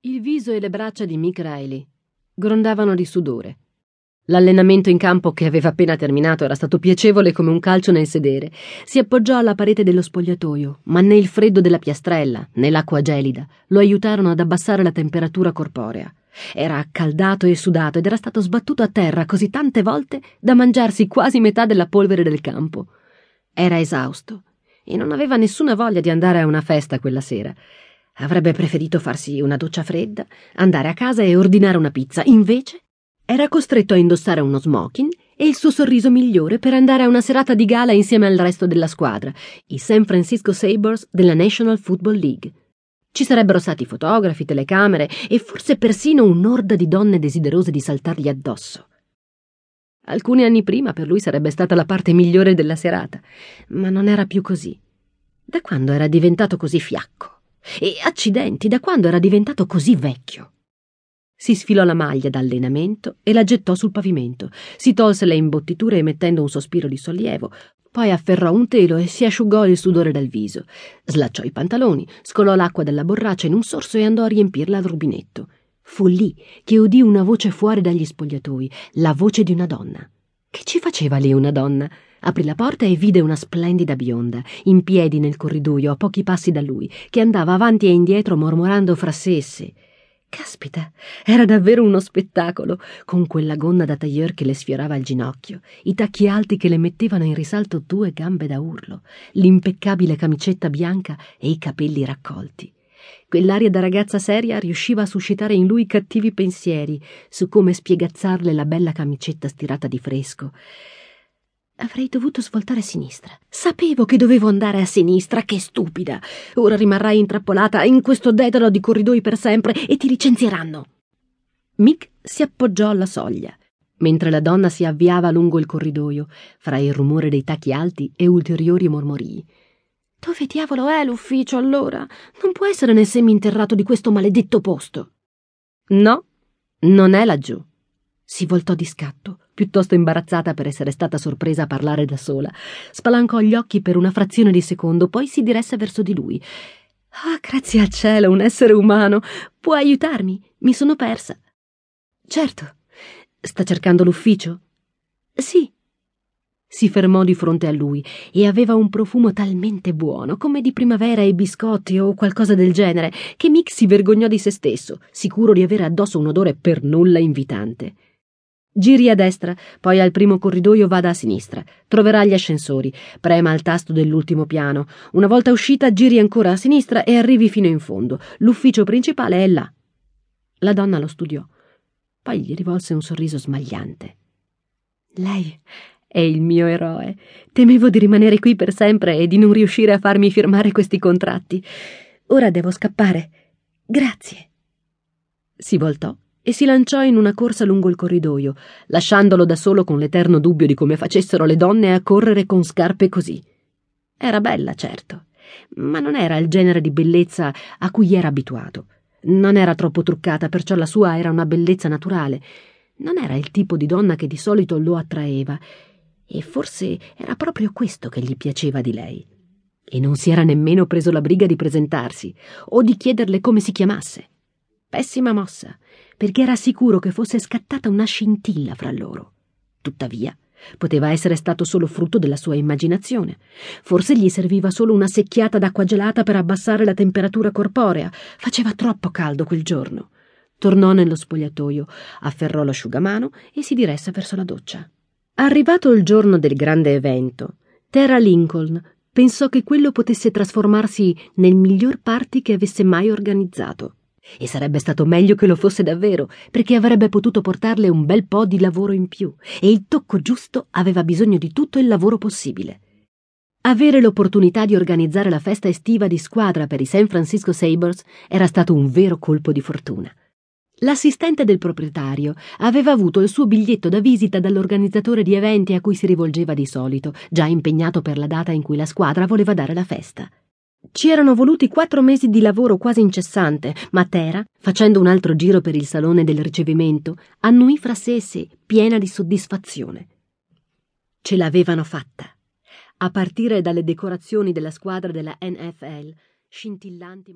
Il viso e le braccia di Mick Riley grondavano di sudore. L'allenamento in campo che aveva appena terminato era stato piacevole come un calcio nel sedere. Si appoggiò alla parete dello spogliatoio, ma né il freddo della piastrella né l'acqua gelida lo aiutarono ad abbassare la temperatura corporea. Era accaldato e sudato ed era stato sbattuto a terra così tante volte da mangiarsi quasi metà della polvere del campo. Era esausto e non aveva nessuna voglia di andare a una festa quella sera. Avrebbe preferito farsi una doccia fredda, andare a casa e ordinare una pizza. Invece era costretto a indossare uno smoking e il suo sorriso migliore per andare a una serata di gala insieme al resto della squadra, i San Francisco Sabres della National Football League. Ci sarebbero stati fotografi, telecamere e forse persino un'orda di donne desiderose di saltargli addosso. Alcuni anni prima per lui sarebbe stata la parte migliore della serata, ma non era più così. Da quando era diventato così fiacco? E accidenti, da quando era diventato così vecchio? Si sfilò la maglia d'allenamento e la gettò sul pavimento, si tolse le imbottiture emettendo un sospiro di sollievo, poi afferrò un telo e si asciugò il sudore dal viso, slacciò i pantaloni, scolò l'acqua dalla borraccia in un sorso e andò a riempirla al rubinetto. Fu lì che udì una voce fuori dagli spogliatoi, la voce di una donna. Che ci faceva lì una donna? Aprì la porta e vide una splendida bionda, in piedi nel corridoio a pochi passi da lui, che andava avanti e indietro mormorando fra sé e sé. Caspita, era davvero uno spettacolo, con quella gonna da tailleur che le sfiorava il ginocchio, i tacchi alti che le mettevano in risalto due gambe da urlo, l'impeccabile camicetta bianca e i capelli raccolti. Quell'aria da ragazza seria riusciva a suscitare in lui cattivi pensieri su come spiegazzarle la bella camicetta stirata di fresco Avrei dovuto svoltare a sinistra. Sapevo che dovevo andare a sinistra, che stupida. Ora rimarrai intrappolata in questo dedalo di corridoi per sempre e ti licenzieranno. Mick si appoggiò alla soglia, mentre la donna si avviava lungo il corridoio, fra il rumore dei tacchi alti e ulteriori mormorii. Dove diavolo è l'ufficio allora? Non può essere nel seminterrato di questo maledetto posto. No, non è laggiù. Si voltò di scatto, piuttosto imbarazzata per essere stata sorpresa a parlare da sola. Spalancò gli occhi per una frazione di secondo, poi si diresse verso di lui. Ah, grazie al cielo, un essere umano. Può aiutarmi? Mi sono persa. Certo. Sta cercando l'ufficio? Sì. Si fermò di fronte a lui e aveva un profumo talmente buono, come di primavera e biscotti o qualcosa del genere, che Mick si vergognò di se stesso, sicuro di avere addosso un odore per nulla invitante. Giri a destra, poi al primo corridoio vada a sinistra. Troverà gli ascensori. Prema il tasto dell'ultimo piano. Una volta uscita, giri ancora a sinistra e arrivi fino in fondo. L'ufficio principale è là. La donna lo studiò. Poi gli rivolse un sorriso smagliante. Lei è il mio eroe. Temevo di rimanere qui per sempre e di non riuscire a farmi firmare questi contratti. Ora devo scappare. Grazie. Si voltò e si lanciò in una corsa lungo il corridoio, lasciandolo da solo con l'eterno dubbio di come facessero le donne a correre con scarpe così. Era bella, certo, ma non era il genere di bellezza a cui era abituato. Non era troppo truccata, perciò la sua era una bellezza naturale. Non era il tipo di donna che di solito lo attraeva, e forse era proprio questo che gli piaceva di lei. E non si era nemmeno preso la briga di presentarsi o di chiederle come si chiamasse. Pessima mossa, perché era sicuro che fosse scattata una scintilla fra loro. Tuttavia, poteva essere stato solo frutto della sua immaginazione. Forse gli serviva solo una secchiata d'acqua gelata per abbassare la temperatura corporea. Faceva troppo caldo quel giorno. Tornò nello spogliatoio, afferrò l'asciugamano e si diresse verso la doccia. Arrivato il giorno del grande evento, Terra Lincoln pensò che quello potesse trasformarsi nel miglior party che avesse mai organizzato. E sarebbe stato meglio che lo fosse davvero, perché avrebbe potuto portarle un bel po' di lavoro in più, e il tocco giusto aveva bisogno di tutto il lavoro possibile. Avere l'opportunità di organizzare la festa estiva di squadra per i San Francisco Sabres era stato un vero colpo di fortuna. L'assistente del proprietario aveva avuto il suo biglietto da visita dall'organizzatore di eventi a cui si rivolgeva di solito, già impegnato per la data in cui la squadra voleva dare la festa. Ci erano voluti quattro mesi di lavoro quasi incessante, ma Tera, facendo un altro giro per il salone del ricevimento, annuì fra sé e sé, piena di soddisfazione. Ce l'avevano fatta. A partire dalle decorazioni della squadra della NFL, scintillanti